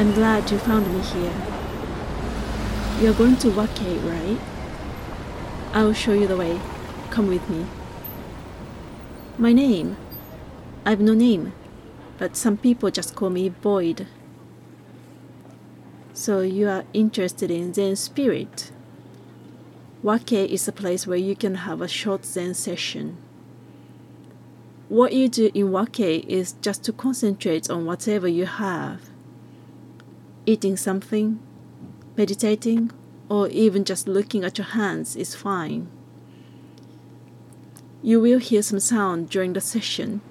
I'm glad you found me here. You're going to Wake, right? I'll show you the way. Come with me. My name? I've no name, but some people just call me Void. So you are interested in Zen spirit? Wake is a place where you can have a short Zen session. What you do in Wake is just to concentrate on whatever you have. Eating something, meditating, or even just looking at your hands is fine. You will hear some sound during the session,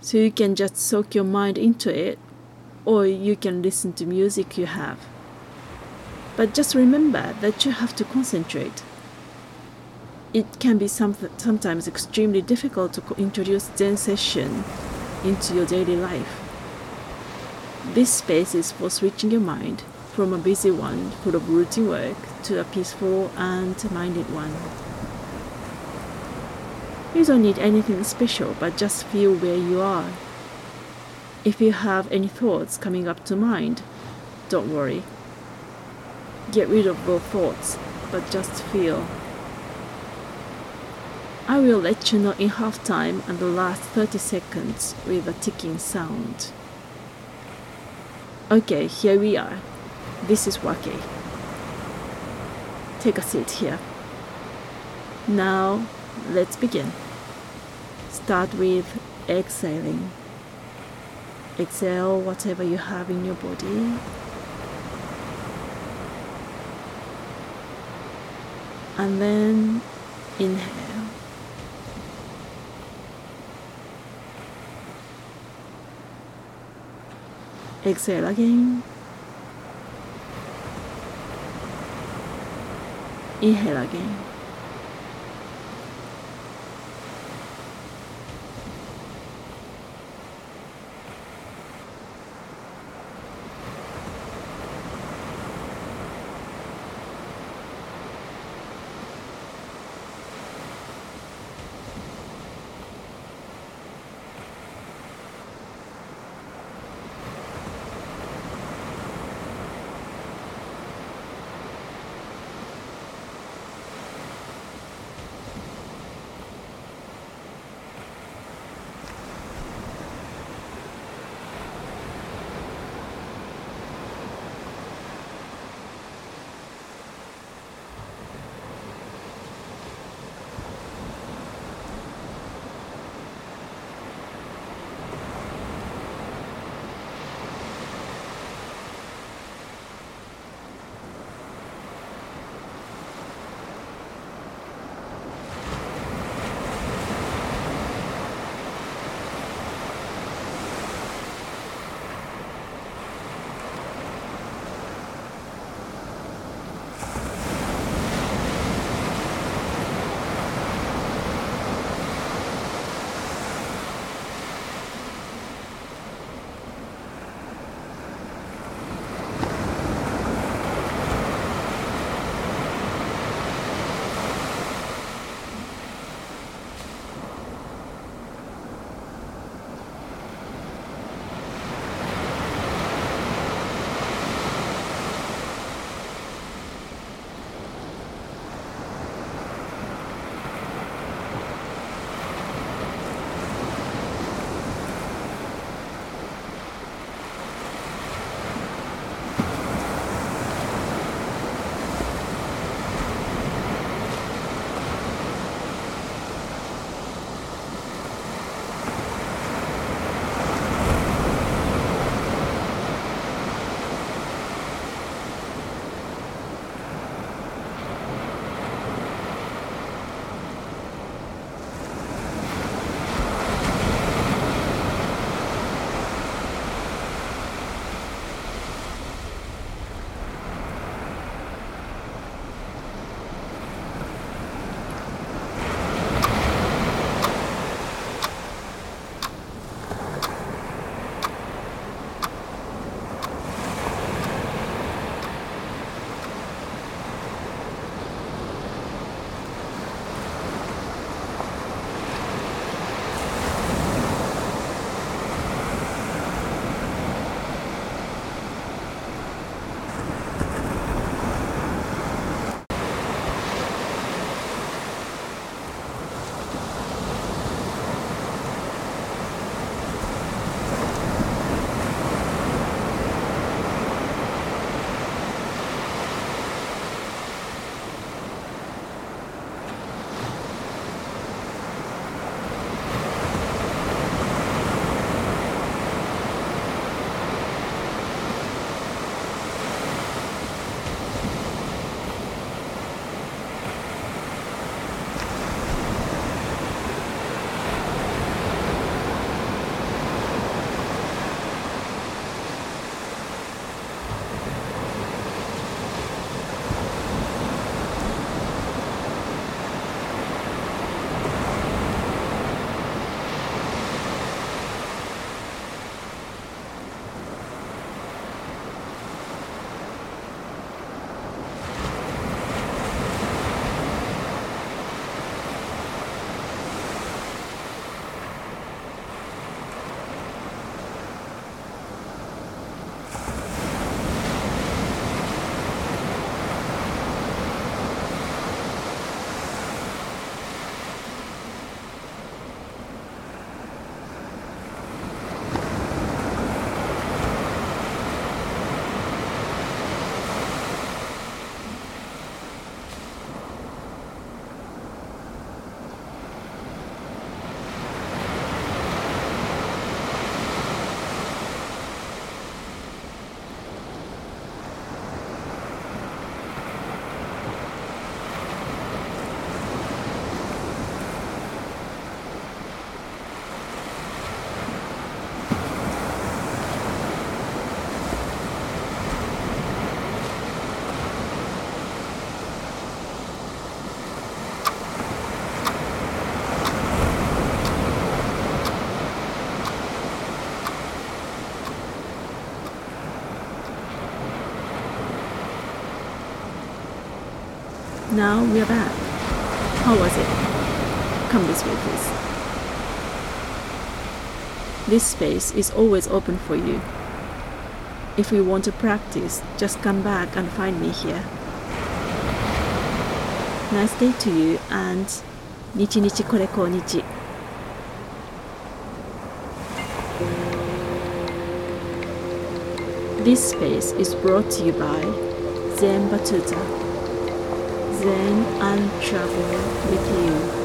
so you can just soak your mind into it, or you can listen to music you have. But just remember that you have to concentrate. It can be some, sometimes extremely difficult to introduce Zen session into your daily life. This space is for switching your mind from a busy one full of routine work to a peaceful and minded one. You don't need anything special, but just feel where you are. If you have any thoughts coming up to mind, don't worry. Get rid of those thoughts, but just feel. I will let you know in half time and the last 30 seconds with a ticking sound. Okay, here we are. This is Wake. Take a seat here. Now, let's begin. Start with exhaling. Exhale whatever you have in your body. And then inhale. Exhale again. Inhale again. Now we are back. How was it? Come this way, please. This space is always open for you. If you want to practice, just come back and find me here. Nice day to you and Nichi Nichi Kore Ko Nichi. This space is brought to you by Zen Batuta. Zen and travel with you.